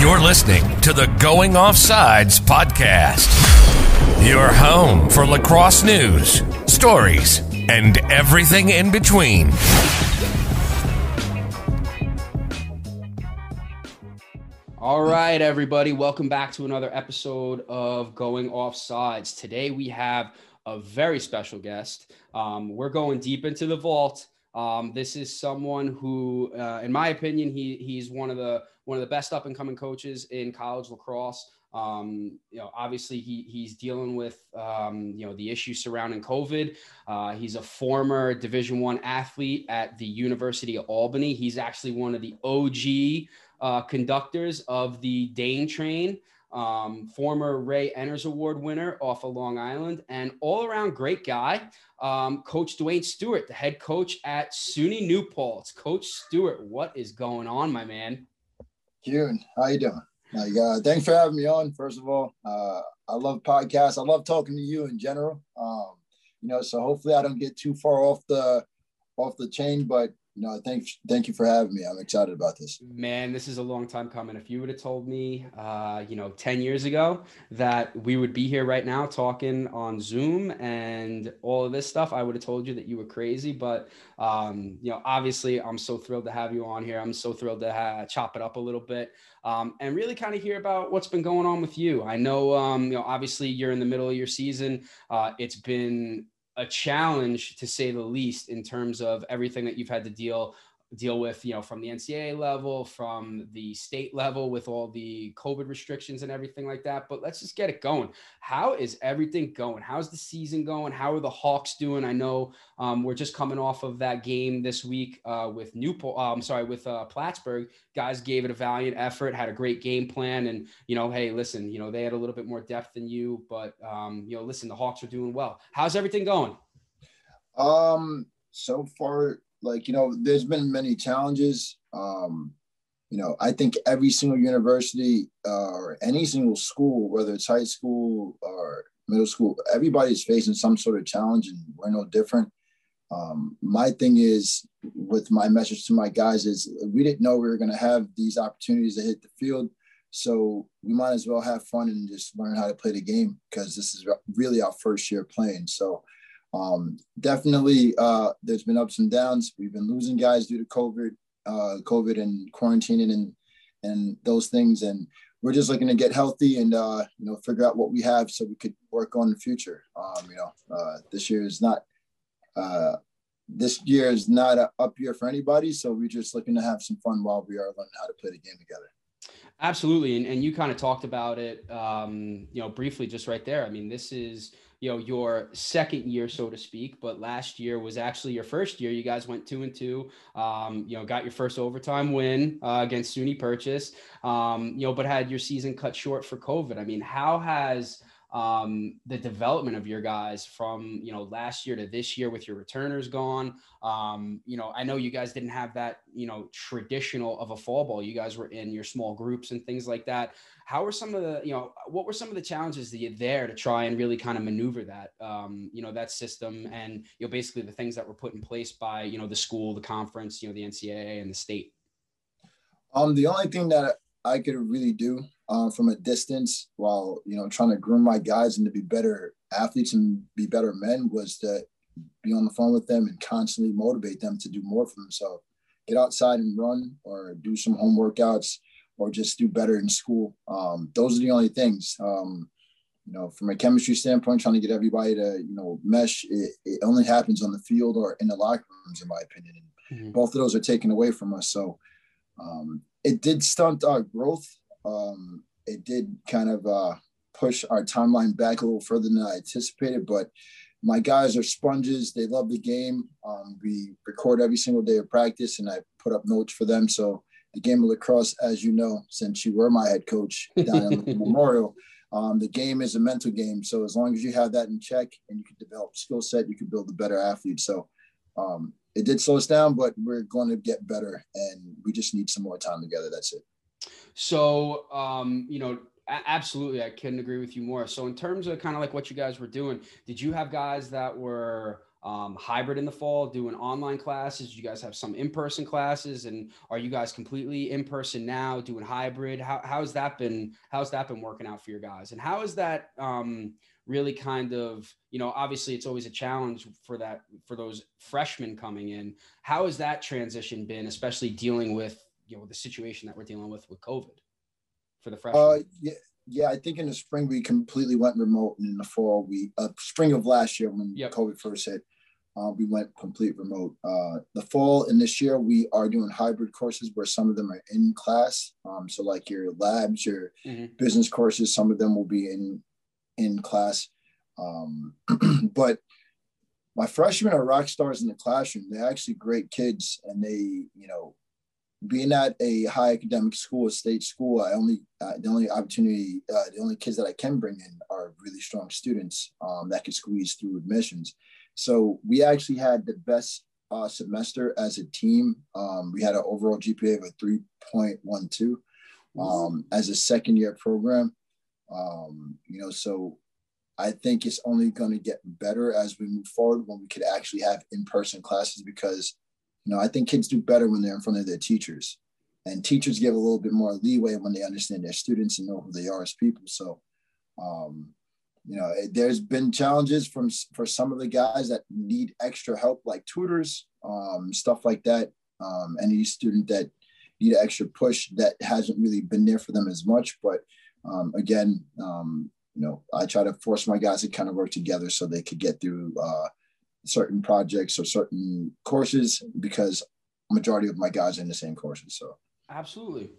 You're listening to the Going Offsides podcast, your home for lacrosse news, stories, and everything in between. All right, everybody, welcome back to another episode of Going Offsides. Today we have a very special guest. Um, we're going deep into the vault. Um, this is someone who, uh, in my opinion, he he's one of the one of the best up and coming coaches in college lacrosse. Um, you know, obviously he he's dealing with um, you know the issues surrounding COVID. Uh, he's a former Division One athlete at the University of Albany. He's actually one of the OG uh, conductors of the Dane Train. Um, former Ray Enners Award winner off of Long Island, and all around great guy. Um, coach Dwayne Stewart, the head coach at SUNY New Paltz. Coach Stewart, what is going on, my man? June, how you doing? Like, uh, thanks for having me on. First of all, uh, I love podcasts. I love talking to you in general. Um, you know, so hopefully I don't get too far off the off the chain, but no, thank thank you for having me. I'm excited about this. Man, this is a long time coming. If you would have told me, uh, you know, 10 years ago that we would be here right now talking on Zoom and all of this stuff, I would have told you that you were crazy. But, um, you know, obviously, I'm so thrilled to have you on here. I'm so thrilled to ha- chop it up a little bit um, and really kind of hear about what's been going on with you. I know, um, you know, obviously, you're in the middle of your season. Uh, it's been a challenge to say the least in terms of everything that you've had to deal deal with, you know, from the NCAA level, from the state level with all the COVID restrictions and everything like that. But let's just get it going. How is everything going? How's the season going? How are the Hawks doing? I know um, we're just coming off of that game this week uh, with Newport. Uh, I'm sorry, with uh, Plattsburgh. Guys gave it a valiant effort, had a great game plan, and you know, hey, listen, you know, they had a little bit more depth than you, but um, you know, listen, the Hawks are doing well. How's everything going? Um, so far like you know there's been many challenges. Um you know i think every single university uh, or any single school whether it's high school or middle school everybody's facing some sort of challenge and we're no different. Um, my thing is with my message to my guys is we didn't know we were going to have these opportunities to hit the field. So we might as well have fun and just learn how to play the game because this is really our first year playing. So um, definitely, uh, there's been ups and downs. We've been losing guys due to COVID, uh, COVID and quarantining and and those things. And we're just looking to get healthy and uh, you know figure out what we have so we could work on the future. Um, you know, uh, this year is not uh, this year is not a up year for anybody. So we're just looking to have some fun while we are learning how to play the game together. Absolutely, and, and you kind of talked about it, um, you know, briefly just right there. I mean, this is you know your second year so to speak but last year was actually your first year. You guys went two and two um, you know got your first overtime win uh, against suny purchase um, you know but had your season cut short for covid. I mean how has um, the development of your guys from you know last year to this year with your returners gone. Um, you know, I know you guys didn't have that you know traditional of a fall ball. You guys were in your small groups and things like that. How were some of the you know what were some of the challenges that you there to try and really kind of maneuver that um, you know that system and you know basically the things that were put in place by you know the school, the conference, you know the NCAA and the state. Um, the only thing that I could really do uh, from a distance while you know trying to groom my guys and to be better athletes and be better men was to be on the phone with them and constantly motivate them to do more for themselves get outside and run or do some home workouts or just do better in school um, those are the only things um, you know from a chemistry standpoint trying to get everybody to you know mesh it, it only happens on the field or in the locker rooms in my opinion and mm-hmm. both of those are taken away from us so um, it did stunt our growth. Um, it did kind of uh, push our timeline back a little further than I anticipated, but my guys are sponges. They love the game. Um, we record every single day of practice, and I put up notes for them. So the game of lacrosse, as you know, since you were my head coach down at Memorial, um, the game is a mental game. So as long as you have that in check and you can develop skill set, you can build a better athlete. So um, it did slow us down, but we're going to get better, and we just need some more time together. That's it. So, um, you know, absolutely, I couldn't agree with you more. So, in terms of kind of like what you guys were doing, did you have guys that were um, hybrid in the fall, doing online classes? you guys have some in-person classes, and are you guys completely in person now, doing hybrid? How how's that been? How's that been working out for your guys? And how is that um, really kind of you know obviously it's always a challenge for that for those freshmen coming in. How has that transition been, especially dealing with you know the situation that we're dealing with with COVID for the freshmen? Uh, yeah, yeah, I think in the spring we completely went remote, and in the fall we uh, spring of last year when yep. COVID first hit, uh, we went complete remote. Uh, the fall and this year we are doing hybrid courses where some of them are in class. Um, so like your labs, your mm-hmm. business courses, some of them will be in in class. Um, but my freshmen are rock stars in the classroom. They're actually great kids, and they you know being at a high academic school, a state school, I only uh, the only opportunity, uh, the only kids that I can bring in are really strong students um, that can squeeze through admissions. So we actually had the best uh, semester as a team. Um, we had an overall GPA of a three point one two um, as a second year program. Um, you know, so I think it's only going to get better as we move forward when we could actually have in person classes because you know, I think kids do better when they're in front of their teachers, and teachers give a little bit more leeway when they understand their students and know who they are as people. So, um, you know, there's been challenges from for some of the guys that need extra help, like tutors, um, stuff like that. Um, any student that need an extra push that hasn't really been there for them as much, but um, again, um, you know, I try to force my guys to kind of work together so they could get through uh, certain projects or certain courses because majority of my guys are in the same courses. So absolutely.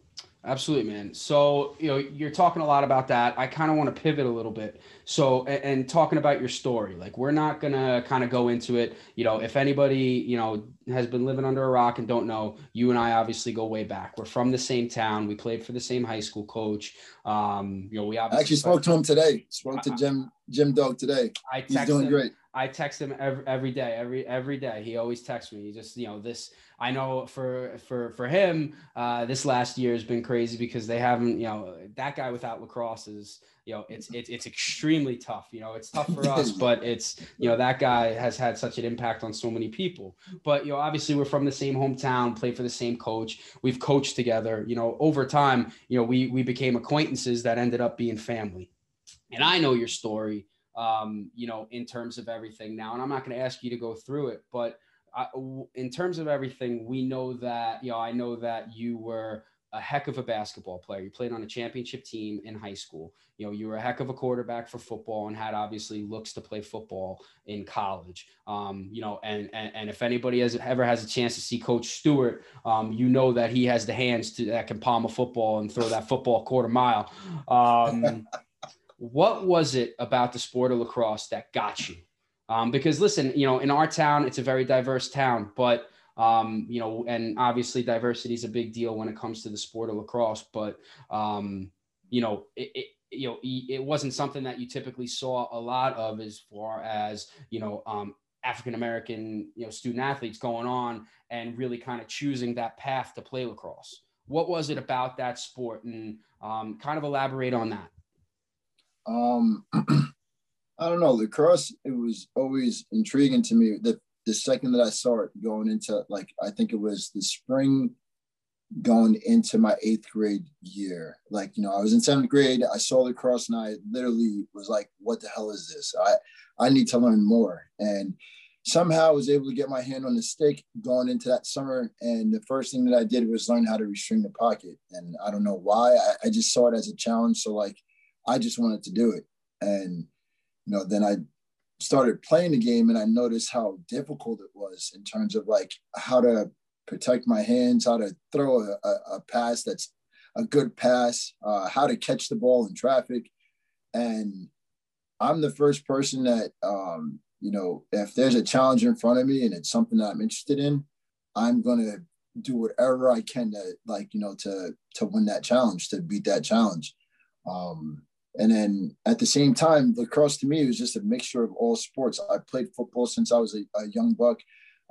Absolutely, man. So, you know, you're talking a lot about that. I kind of want to pivot a little bit. So, and, and, talking about your story, like we're not going to kind of go into it. You know, if anybody, you know, has been living under a rock and don't know, you and I obviously go way back. We're from the same town. We played for the same high school coach. Um, you know, we obviously I actually spoke to him today. Spoke to Jim, Jim Dog today. I He's doing him, great. I text him every, every day, every every day. He always texts me. He just, you know, this. I know for for for him, uh, this last year has been crazy because they haven't, you know, that guy without lacrosse is, you know, it's it's it's extremely tough. You know, it's tough for us, but it's, you know, that guy has had such an impact on so many people. But you know, obviously we're from the same hometown, play for the same coach. We've coached together. You know, over time, you know, we we became acquaintances that ended up being family. And I know your story um, you know, in terms of everything now. And I'm not going to ask you to go through it, but I, in terms of everything, we know that, you know, I know that you were a heck of a basketball player. You played on a championship team in high school. You know, you were a heck of a quarterback for football and had obviously looks to play football in college. Um, you know, and, and and if anybody has ever has a chance to see Coach Stewart, um, you know that he has the hands to that can palm a football and throw that football a quarter mile. Um, what was it about the sport of lacrosse that got you? Um, because listen, you know, in our town, it's a very diverse town, but um, you know, and obviously diversity is a big deal when it comes to the sport of lacrosse. But um, you know, it, it you know, it wasn't something that you typically saw a lot of as far as you know, um, African American, you know, student athletes going on and really kind of choosing that path to play lacrosse. What was it about that sport, and um, kind of elaborate on that? Um, I don't know. Lacrosse, it was always intriguing to me. The the second that I saw it going into like I think it was the spring going into my eighth grade year. Like, you know, I was in seventh grade, I saw lacrosse and I literally was like, what the hell is this? I I need to learn more. And somehow I was able to get my hand on the stick going into that summer. And the first thing that I did was learn how to restring the pocket. And I don't know why. I, I just saw it as a challenge. So like I just wanted to do it. And, you know, then I started playing the game and I noticed how difficult it was in terms of like how to protect my hands, how to throw a, a, pass that's a good pass, uh, how to catch the ball in traffic. And I'm the first person that, um, you know, if there's a challenge in front of me and it's something that I'm interested in, I'm going to do whatever I can to like, you know, to, to win that challenge, to beat that challenge. Um, and then at the same time, lacrosse to me was just a mixture of all sports. I played football since I was a, a young buck.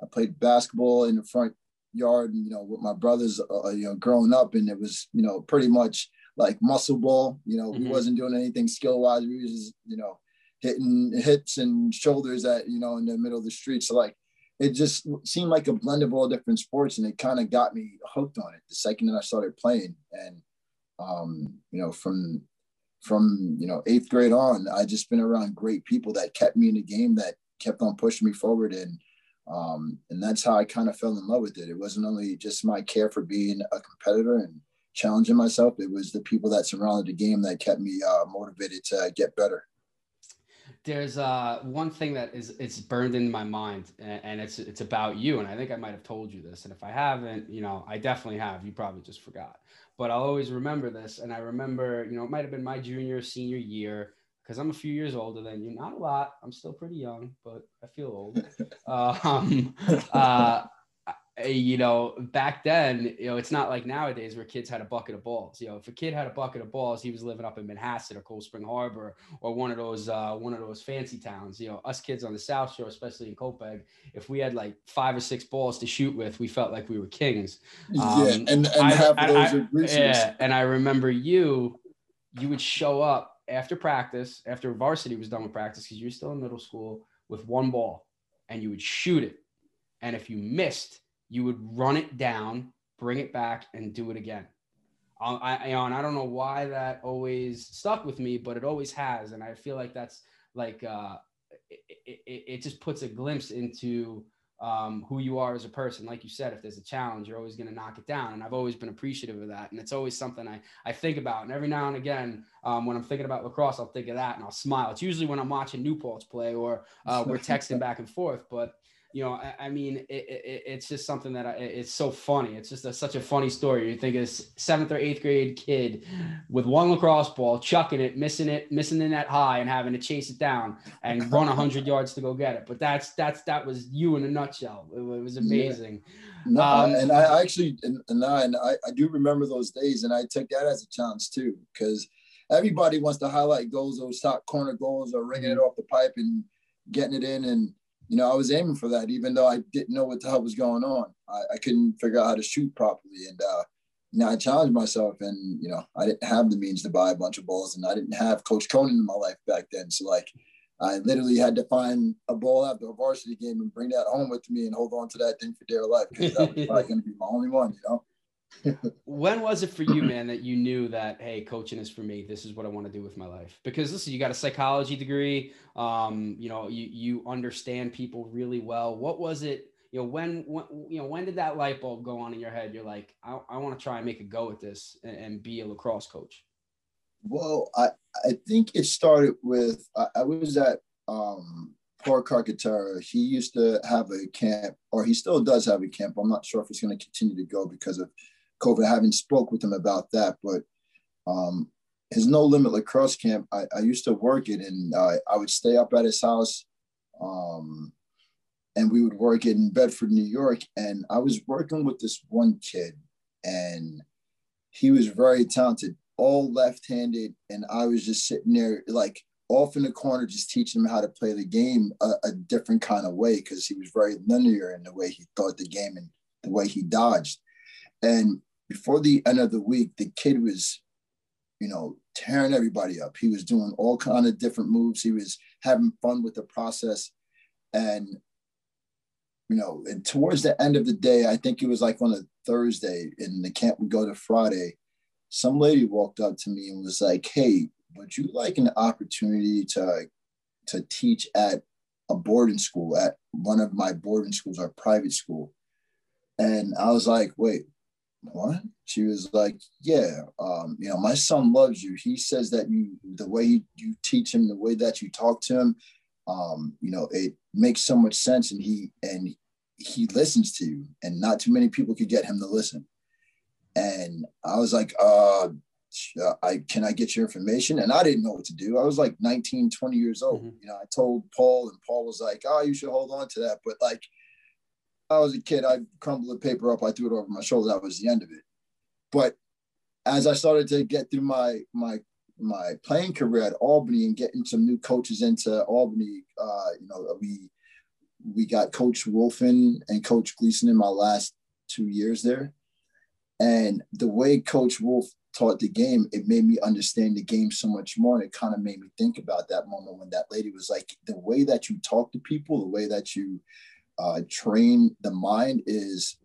I played basketball in the front yard, you know, with my brothers, uh, uh, you know, growing up, and it was, you know, pretty much like muscle ball. You know, mm-hmm. we wasn't doing anything skill wise. We was, just, you know, hitting hips and shoulders at you know in the middle of the street. So like it just seemed like a blend of all different sports, and it kind of got me hooked on it the second that I started playing. And um, you know, from from you know eighth grade on, I just been around great people that kept me in the game, that kept on pushing me forward, and um, and that's how I kind of fell in love with it. It wasn't only just my care for being a competitor and challenging myself; it was the people that surrounded the game that kept me uh, motivated to get better. There's uh, one thing that is it's burned into my mind and, and, it's it's about you. And i think i might have told you this. And if i haven't you know i definitely have. You probably just forgot but i'll always remember this and i remember you know it might have been my junior senior year because i'm a few years older than you. Not a lot. I'm still pretty young but i feel old. Um, uh, you know, back then, you know, it's not like nowadays where kids had a bucket of balls. You know, if a kid had a bucket of balls, he was living up in Manhasset or Cold Spring Harbor or one of those uh, one of those fancy towns. You know, us kids on the South Shore, especially in Copiague, if we had like five or six balls to shoot with, we felt like we were kings. Um, yeah, and and I, half I, those I, are Yeah, and I remember you, you would show up after practice, after varsity was done with practice, because you were still in middle school, with one ball, and you would shoot it. And if you missed, you would run it down, bring it back, and do it again. Um, I, I don't know why that always stuck with me, but it always has, and I feel like that's like uh, it, it, it just puts a glimpse into um, who you are as a person. Like you said, if there's a challenge, you're always going to knock it down. And I've always been appreciative of that. And it's always something I, I think about. And every now and again, um, when I'm thinking about lacrosse, I'll think of that and I'll smile. It's usually when I'm watching Newport's play or uh, we're texting back and forth. But you know, I, I mean, it, it, it's just something that I, it's so funny. It's just a, such a funny story. You think a seventh or eighth grade kid with one lacrosse ball, chucking it, missing it, missing the net high, and having to chase it down and run hundred yards to go get it. But that's that's that was you in a nutshell. It, it was amazing. Yeah. No, um, and I actually and, and, I, and I, I do remember those days, and I took that as a challenge too, because everybody wants to highlight goals, those top corner goals, or ringing it mm-hmm. off the pipe and getting it in and you know, I was aiming for that, even though I didn't know what the hell was going on. I, I couldn't figure out how to shoot properly. And, uh, you know, I challenged myself and, you know, I didn't have the means to buy a bunch of balls and I didn't have Coach Conan in my life back then. So, like, I literally had to find a ball after a varsity game and bring that home with me and hold on to that thing for dear life because that was probably going to be my only one, you know? When was it for you, man, that you knew that hey, coaching is for me? This is what I want to do with my life. Because listen, you got a psychology degree. Um, you know, you you understand people really well. What was it? You know, when, when you know when did that light bulb go on in your head? You're like, I, I want to try and make a go at this and, and, be a lacrosse coach. Well, I I think it started with I, I was at um Port. He used to have a camp, or he still does have a camp. I'm not sure if it's going to continue to go because of COVID. I haven't spoke with him about that, but um, his no limit lacrosse camp, I, I used to work it and uh, I would stay up at his house um, and we would work it in Bedford, New York. And I was working with this one kid and he was very talented, all left-handed. And I was just sitting there like off in the corner, just teaching him how to play the game a, a different kind of way because he was very linear in the way he thought the game and the way he dodged. And before the end of the week, the kid was, you know, tearing everybody up. He was doing all kind of different moves. He was having fun with the process. And, you know, and towards the end of the day, I think it was like on a Thursday and the camp would go to Friday. Some lady walked up to me and was like, Hey, would you like an opportunity to to teach at a boarding school at one of my boarding schools or private school? And I was like, wait, what? She was like, yeah, um, you know, my son loves you. He says that you, the way you, you teach him, the way that you talk to him, um, you know, it makes so much sense. And he, and he listens to you and not too many people could get him to listen. And I was like, uh, I can I get your information? And I didn't know what to do. I was like 19, 20 years old. Mm-hmm. You know, I told Paul and Paul was like, oh, you should hold on to that. But like, I was a kid, I crumbled the paper up, I threw it over my shoulder. That was the end of it. But as I started to get through my my my playing career at Albany and getting some new coaches into Albany, uh, you know, we we got Coach Wolfen and Coach Gleason in my last two years there. And the way Coach Wolf taught the game, it made me understand the game so much more. And it kind of made me think about that moment when that lady was like, the way that you talk to people, the way that you uh, train the mind is,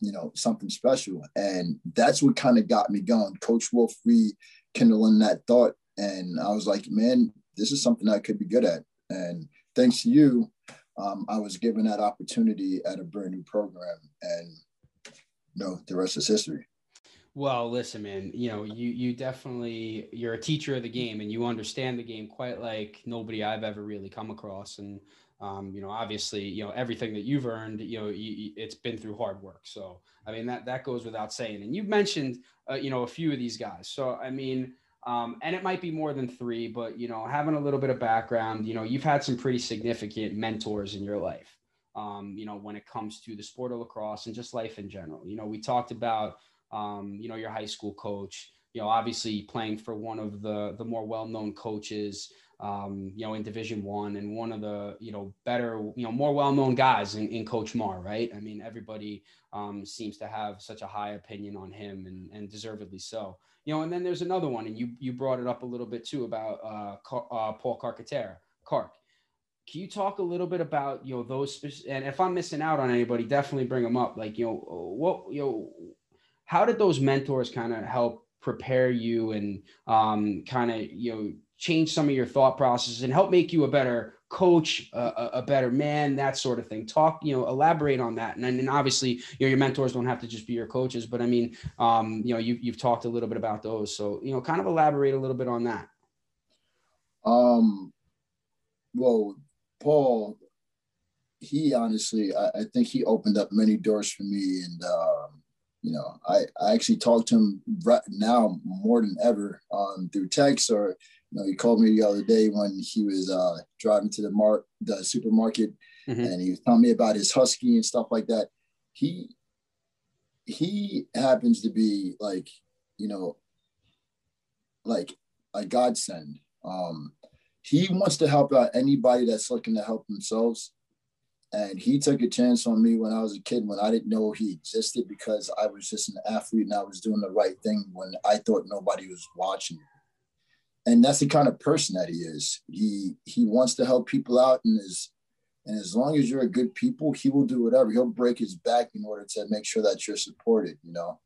you know, something special. And that's what kind of got me going. Coach Wolf rekindling that thought. And I was like, man, this is something I could be good at. And thanks to you, um, I was given that opportunity at a brand new program. And you know, the rest is history. Well, listen, man, you know, you you definitely you're a teacher of the game and you understand the game quite like nobody I've ever really come across. And um, you know, obviously, you know, everything that you've earned, you know, you, it's been through hard work. So, I mean, that that goes without saying. And you've mentioned, uh, you know, a few of these guys. So, I mean, um, and it might be more than three, but you know, having a little bit of background, you know, you've had some pretty significant mentors in your life. Um, you know, when it comes to the sport of lacrosse and just life in general. You know, we talked about um, you know, your high school coach, you know, obviously playing for one of the the more well-known coaches, um, you know, in Division One, and one of the you know better, you know, more well-known guys in, in Coach Marr, right? I mean, everybody um, seems to have such a high opinion on him, and and deservedly so. You know, and then there's another one, and you you brought it up a little bit too about uh, uh, Paul Carcaterra, Cark. Can you talk a little bit about you know those? And if I'm missing out on anybody, definitely bring them up. Like you know what you know how did those mentors kind of help prepare you and um, kind of you know change some of your thought processes and help make you a better coach a, a, better man that sort of thing. Talk you know elaborate on that. And then obviously you know your mentors don't have to just be your coaches but i mean um, you know you, you've talked a little bit about those. So you know kind of elaborate a little bit on that. Um well paul he honestly I, I think he opened up many doors for me and um you know, I, I actually talk to him right now more than ever um, through text or, you know, he called me the other day when he was uh, driving to the mark, the supermarket mm-hmm. and he was telling me about his Husky and stuff like that. He, he happens to be like, you know, like a godsend. Um, he wants to help out anybody that's looking to help themselves and he took a chance on me when I was a kid when I didn't know he existed because I was just an athlete and I was doing the right thing when I thought nobody was watching. And that's the kind of person that he is. He he wants to help people out and is and as long as you're a good people, he will do whatever. He'll break his back in order to make sure that you're supported, you know.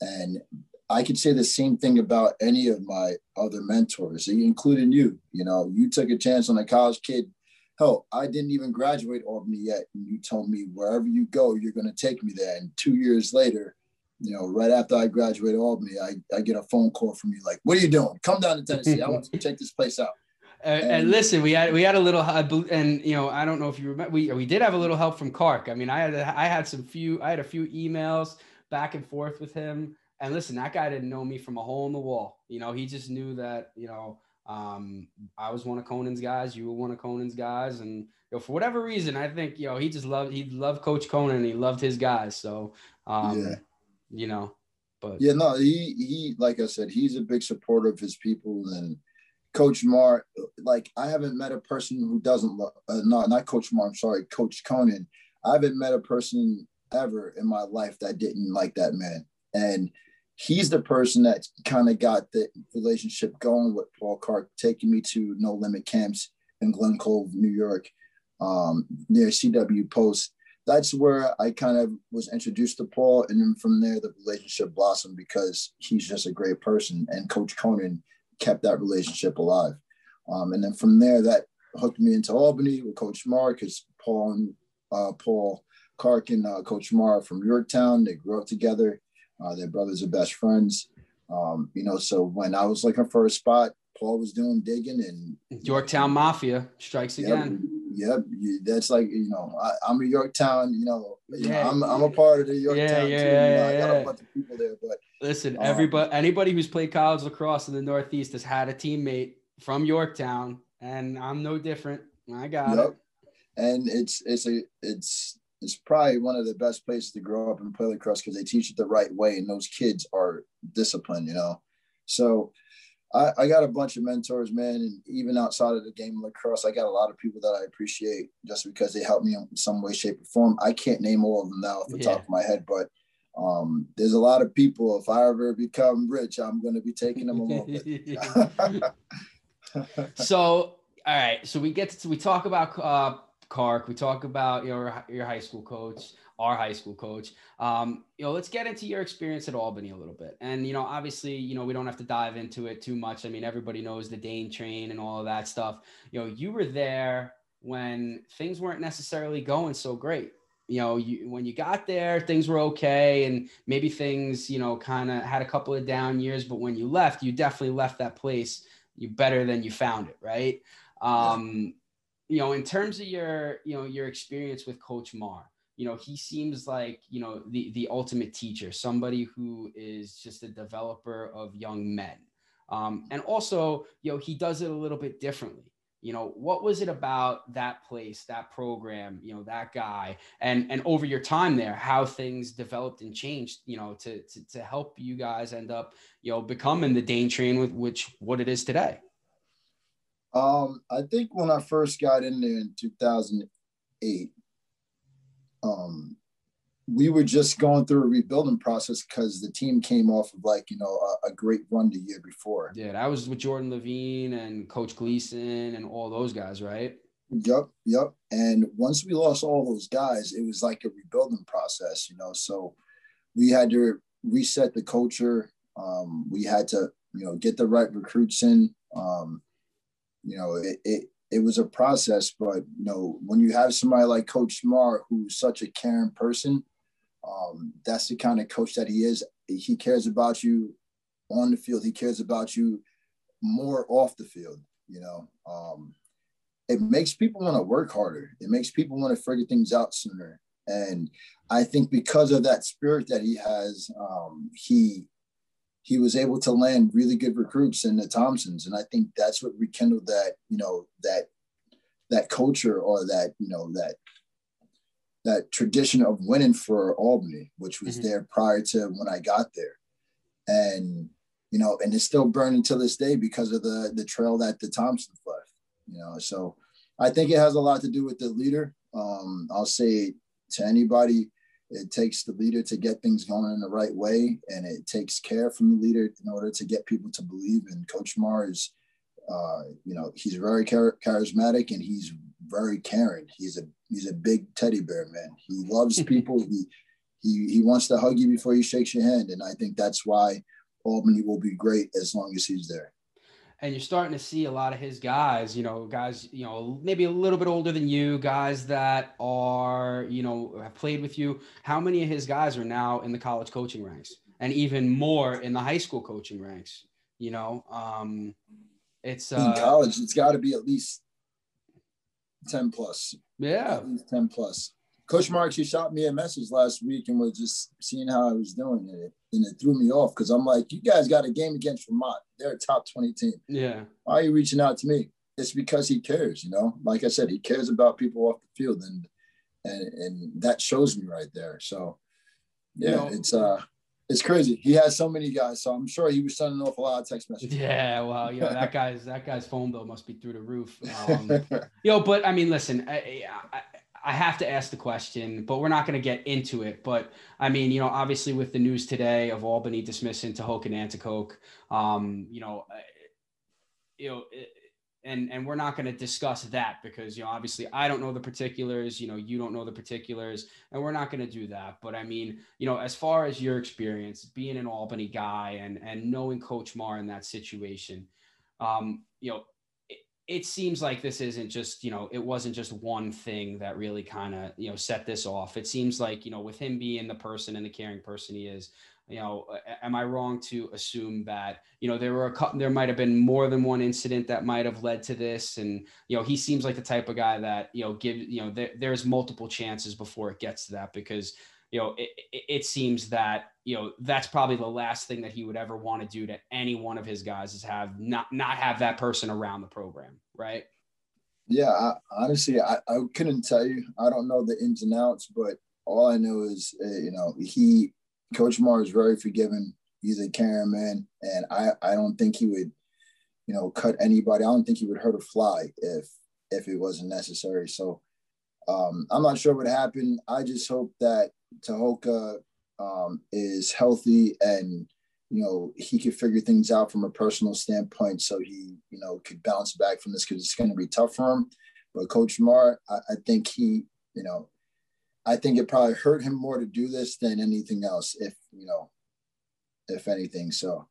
And I could say the same thing about any of my other mentors, including you. You know, you took a chance on a college kid hell, I didn't even graduate Albany yet. And you told me wherever you go, you're going to take me there. And two years later, you know, right after I graduated Albany, I, I get a phone call from you like, what are you doing? Come down to Tennessee. I want to check this place out. And, and, listen, we had we had a little, and you know, I don't know if you remember, we we did have a little help from Kark. I mean, I had I had some few, I had a few emails back and forth with him. And listen, that guy didn't know me from a hole in the wall. You know, he just knew that you know um, I was one of Conan's guys. You were one of Conan's guys, and you know, for whatever reason, I think you know he just loved he loved Coach Conan. And he loved his guys. So, um, yeah. you know, but yeah, no, he he like I said, he's a big supporter of his people and. Coach Marr, like I haven't met a person who doesn't love, uh, not not Coach Marr. I'm sorry, Coach Conan. I haven't met a person ever in my life that didn't like that man. And he's the person that kind of got the relationship going with Paul Kark, taking me to No Limit camps in Glen Cove, New York, um, near CW Post. That's where I kind of was introduced to Paul, and then from there the relationship blossomed because he's just a great person, and Coach Conan kept that relationship alive. Um, and then from there, that hooked me into Albany with Coach Marr, because Paul and uh, Paul Kark and uh, Coach Mara from Yorktown, they grew up together uh, their brothers are best friends. Um, you know, so when I was looking for a spot, Paul was doing digging and Yorktown Mafia strikes again. Yep, yep. that's like you know, I, am a Yorktown. You know, yeah, I'm, I'm a part of the Yorktown yeah, yeah, too. You know, I got a bunch of people there, but listen, um, everybody, anybody who's played college lacrosse in the Northeast has had a teammate from Yorktown, and I'm no different. I got yep. it. And it's it's a it's it's probably one of the best places to grow up and play lacrosse because they teach it the right way and those kids are disciplined, you know. So I, I, got a bunch of mentors, man, and even outside of the game of lacrosse, I got a lot of people that I appreciate just because they helped me in some way, shape, or form. I can't name all of them now off the yeah. top of my head, but um, there's a lot of people. If I ever become rich, I'm going to be taking them along. so, all right. So we get to we talk about uh, Kark. We talk about your your high school coach, our high school coach. Um, you know, let's get into your experience at Albany a little bit. And you know, obviously, you know, we don't have to dive into it too much. I mean, everybody knows the Dane train and all of that stuff. You know, you were there when things weren't necessarily going so great you know, you, when you got there, things were okay, and maybe things, you know, kind of had a couple of down years. But when you left, you definitely left that place you better than you found it, right? Um, you know, in terms of your, you know, your experience with Coach Marr, you know, he seems like, you know, the the ultimate teacher, somebody who is just a developer of young men. Um, and also, you know, he does it a little bit differently you know what was it about that place that program you know that guy and and over your time there how things developed and changed you know to to, to help you guys end up you know becoming the dane train with which what it is today um i think when i first got in there in 2008 um we were just going through a rebuilding process because the team came off of like you know a, a, great run the year before. Yeah, that was with Jordan Levine and Coach Gleason and all those guys, right? Yep, yep. And once we lost all those guys, it was like a rebuilding process, you know. So we had to reset the culture. Um, we had to, you know, get the right recruits in. Um, you know, it, it it was a process, but you know, when you have somebody like Coach Smart, who's such a caring person, um, that's the kind of coach that he is. He cares about you on the field. He cares about you more off the field. You know, um, it makes people want to work harder. It makes people want to figure things out sooner. And I think because of that spirit that he has, um, he he was able to land really good recruits in the Thompsons, and I think that's what rekindled that you know that that culture or that you know that that tradition of winning for Albany, which was mm-hmm. there prior to when I got there. And, you know, and it's still burning to this day because of the the trail that the Thompsons left, you know. So I think it has a lot to do with the leader. Um, I'll say to anybody, it takes the leader to get things going in the right way, and it takes care from the leader in order to get people to believe. And Coach Mars, uh, you know, he's very char- charismatic and he's very caring. He's a he's a big teddy bear man. He loves people. he he he wants to hug you before he shakes your hand, and I think that's why Albany will be great as long as he's there. And you're starting to see a lot of his guys, you know, guys, you know, maybe a little bit older than you, guys that are, you know, have played with you. How many of his guys are now in the college coaching ranks, and even more in the high school coaching ranks? You know, um, it's uh, in college. It's got to be at least 10 plus. Yeah. At least 10 plus. Coach Marks, he shot me a message last week and was just seeing how I was doing it. And it threw me off because I'm like, you guys got a game against Vermont. They're a top 20 team. Yeah. Why are you reaching out to me? It's because he cares, you know. Like I said, he cares about people off the field and and and that shows me right there. So yeah, you know, it's uh it's crazy. He has so many guys, so I'm sure he was sending off a lot of text messages. Yeah, well, you know that guy's that guy's phone bill must be through the roof. Um, you know, but I mean, listen, I, I, I have to ask the question, but we're not going to get into it. But I mean, you know, obviously with the news today of Albany dismissing Tehoka Nanticoke, um, you know, you know. And and we're not going to discuss that because you know obviously I don't know the particulars, you know you don't know the particulars, and we're not going to do that. But I mean, you know, as far as your experience being an Albany guy and and knowing Coach Marr in that situation, um, you know, it, seems like this isn't just you know it wasn't just one thing that really kind of you know set this off. It seems like you know with him being the person and the caring person he is, you know am i wrong to assume that you know there were a couple there might have been more than one incident that might have led to this and you know he seems like the type of guy that you know give you know there, there's multiple chances before it gets to that because you know it, it seems that you know that's probably the last thing that he would ever want to do to any one of his guys is have not not have that person around the program right yeah I, honestly I, I couldn't tell you i don't know the ins and outs but all i know is uh, you know he Coach Marr is very forgiving. He's a caring man, and I I don't think he would, you know, cut anybody. I don't think he would hurt a fly if if it wasn't necessary. So um, I'm not sure what happened. I just hope that Tehoka um, is healthy and you know he could figure things out from a personal standpoint, so he you know could bounce back from this because it's going to be tough for him. But Coach Marr, I, I think he you know I think it probably hurt him more to do this than anything else, if you know, if anything. So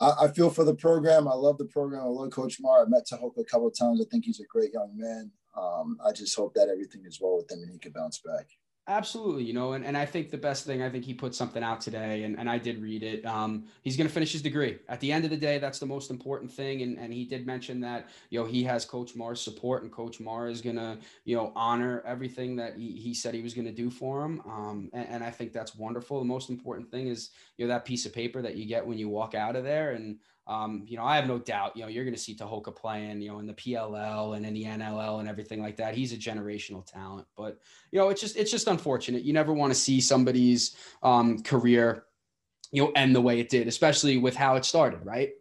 I, feel for the program. I love the program. I love Coach Marr. I met Tehoka a couple times. I think he's a great young man. Um, I just hope that everything is well with him and he can bounce back. Absolutely, you know, and, and I think the best thing, I think he put something out today, and, and I did read it. Um, he's going to finish his degree. At the end of the day, that's the most important thing. And, and he did mention that, you know, he has Coach Marr's support, and Coach Marr is going to, you know, honor everything that he, he said he was going to do for him. Um, and, and I think that's wonderful. The most important thing is, you know, that piece of paper that you get when you walk out of there. And, um, you know, I have no doubt, you know, you're going to see Tehoka playing, you know, in the PLL and in the NLL and everything like that. He's a generational talent, but you know, it's just, it's just unfortunate. You never want to see somebody's um, career, you know, end the way it did, especially with how it started, right?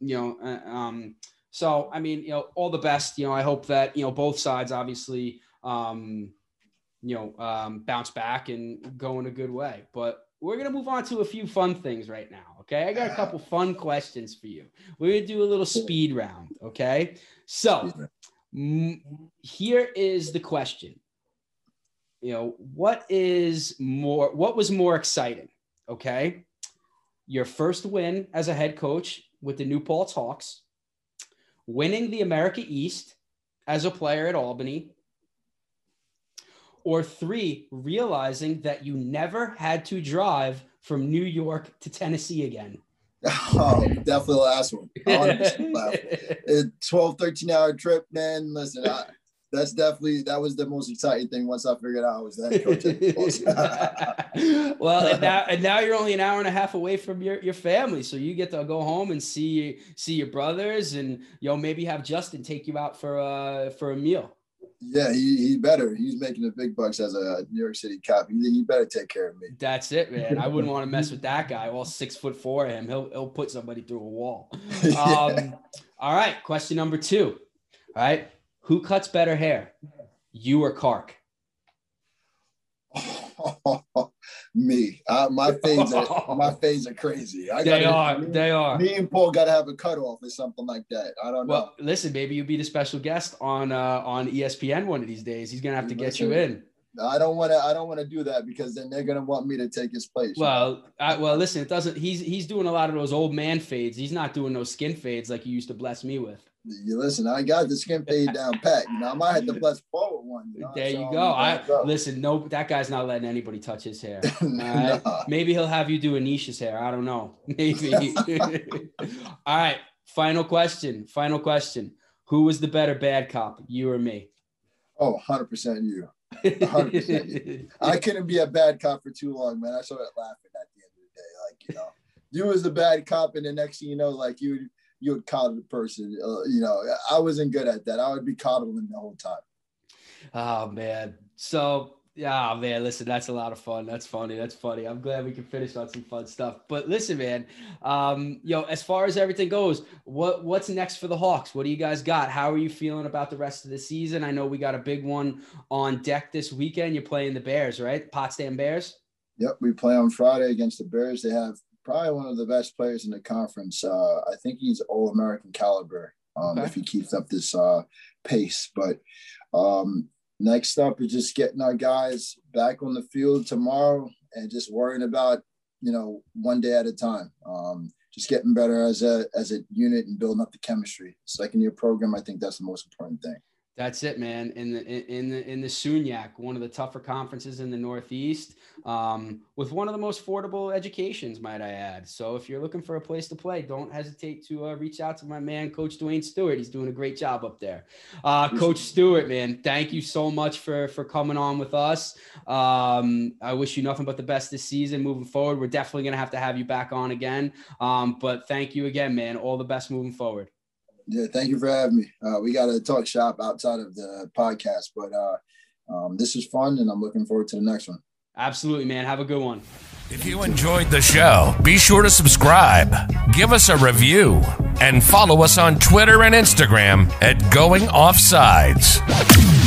You know, uh, um, so I mean, you know, all the best. You know, I hope that you know both sides obviously, um, you know, um, bounce back and go in a good way. But we're gonna move on to a few fun things right now. Okay, I got a couple fun questions for you. We're gonna do a little speed round. Okay, so m- here is the question. You know, what is more? What was more exciting? Okay, your first win as a head coach with the New Paltz Hawks, winning the America East as a player at Albany, or three, realizing that you never had to drive from New York to Tennessee again? Oh, definitely the last one. 100% 12, 13 hour trip, man. Listen, I, that's definitely that was the most exciting thing once I figured out I was that well, and now and now you're only an hour and a half away from your, your family, so you get to go home and see see your brothers, and you know maybe have Justin take you out for uh for a meal. Yeah, he, he better. He's making the big bucks as a New York City cop. He, he better take care of me. That's it, man. I wouldn't want to mess with that guy. Well, six foot four of him. He'll he'll put somebody through a wall. yeah. Um, all right. Question number two. All right. Who cuts better hair? You or Kark? me. Uh, my fades are my fades are crazy. I they gotta, are. Me, they are. Me and Paul got to have a cutoff or something like that. I don't well, know. Well, listen, maybe you'll be the special guest on uh, on ESPN one of these days. He's gonna have to get you in. I don't want to. I don't want to do that because then they're gonna want me to take his place. Well, I, well, listen. It doesn't. He's he's doing a lot of those old man fades. He's not doing those skin fades like you used to bless me with. You listen. I got the skin fade down pat. You know, I might have to bless forward one. You know? There so you go. I go. listen. No, that guy's not letting anybody touch his hair. nah. Maybe he'll have you do Anisha's hair. I don't know. Maybe. all right. Final question. Final question. Who was the better bad cop, you or me? Oh, 100% you. 100% I couldn't be a bad cop for too long, man. I started laughing at the end of the day. Like, you know, you was the bad cop, and the next thing you know, like you you would coddle the person. Uh, you know, I wasn't good at that. I would be coddling the whole time. Oh man. So yeah, man. Listen, that's a lot of fun. That's funny. That's funny. I'm glad we can finish on some fun stuff. But listen, man. Um, you know, as far as everything goes, what what's next for the Hawks? What do you guys got? How are you feeling about the rest of the season? I know we got a big one on deck this weekend. You're playing the Bears, right? Potsdam Bears. Yep, we play on Friday against the Bears. They have probably one of the best players in the conference. Uh, I think he's all American caliber um, okay. if he keeps up this uh, pace. But um, next up is just getting our guys back on the field tomorrow and just worrying about you know one day at a time. Um, just getting better as a as a unit and building up the chemistry. Second year program, I think that's the most important thing. That's it, man. In the in the in the SUNYAC, one of the tougher conferences in the Northeast, um, with one of the most affordable educations, might I add. So if you're looking for a place to play, don't hesitate to uh, reach out to my man, Coach Dwayne Stewart. He's doing a great job up there. Uh, Coach Stewart, man, thank you so much for for coming on with us. Um, I wish you nothing but the best this season. Moving forward, we're definitely gonna have to have you back on again. Um, but thank you again, man. All the best moving forward. Yeah, thank you for having me. Uh, we got to talk shop outside of the podcast, but uh, um, this is fun, and I'm looking forward to the next one. Absolutely, man. Have a good one. If you enjoyed the show, be sure to subscribe, give us a review, and follow us on Twitter and Instagram at Going Offsides.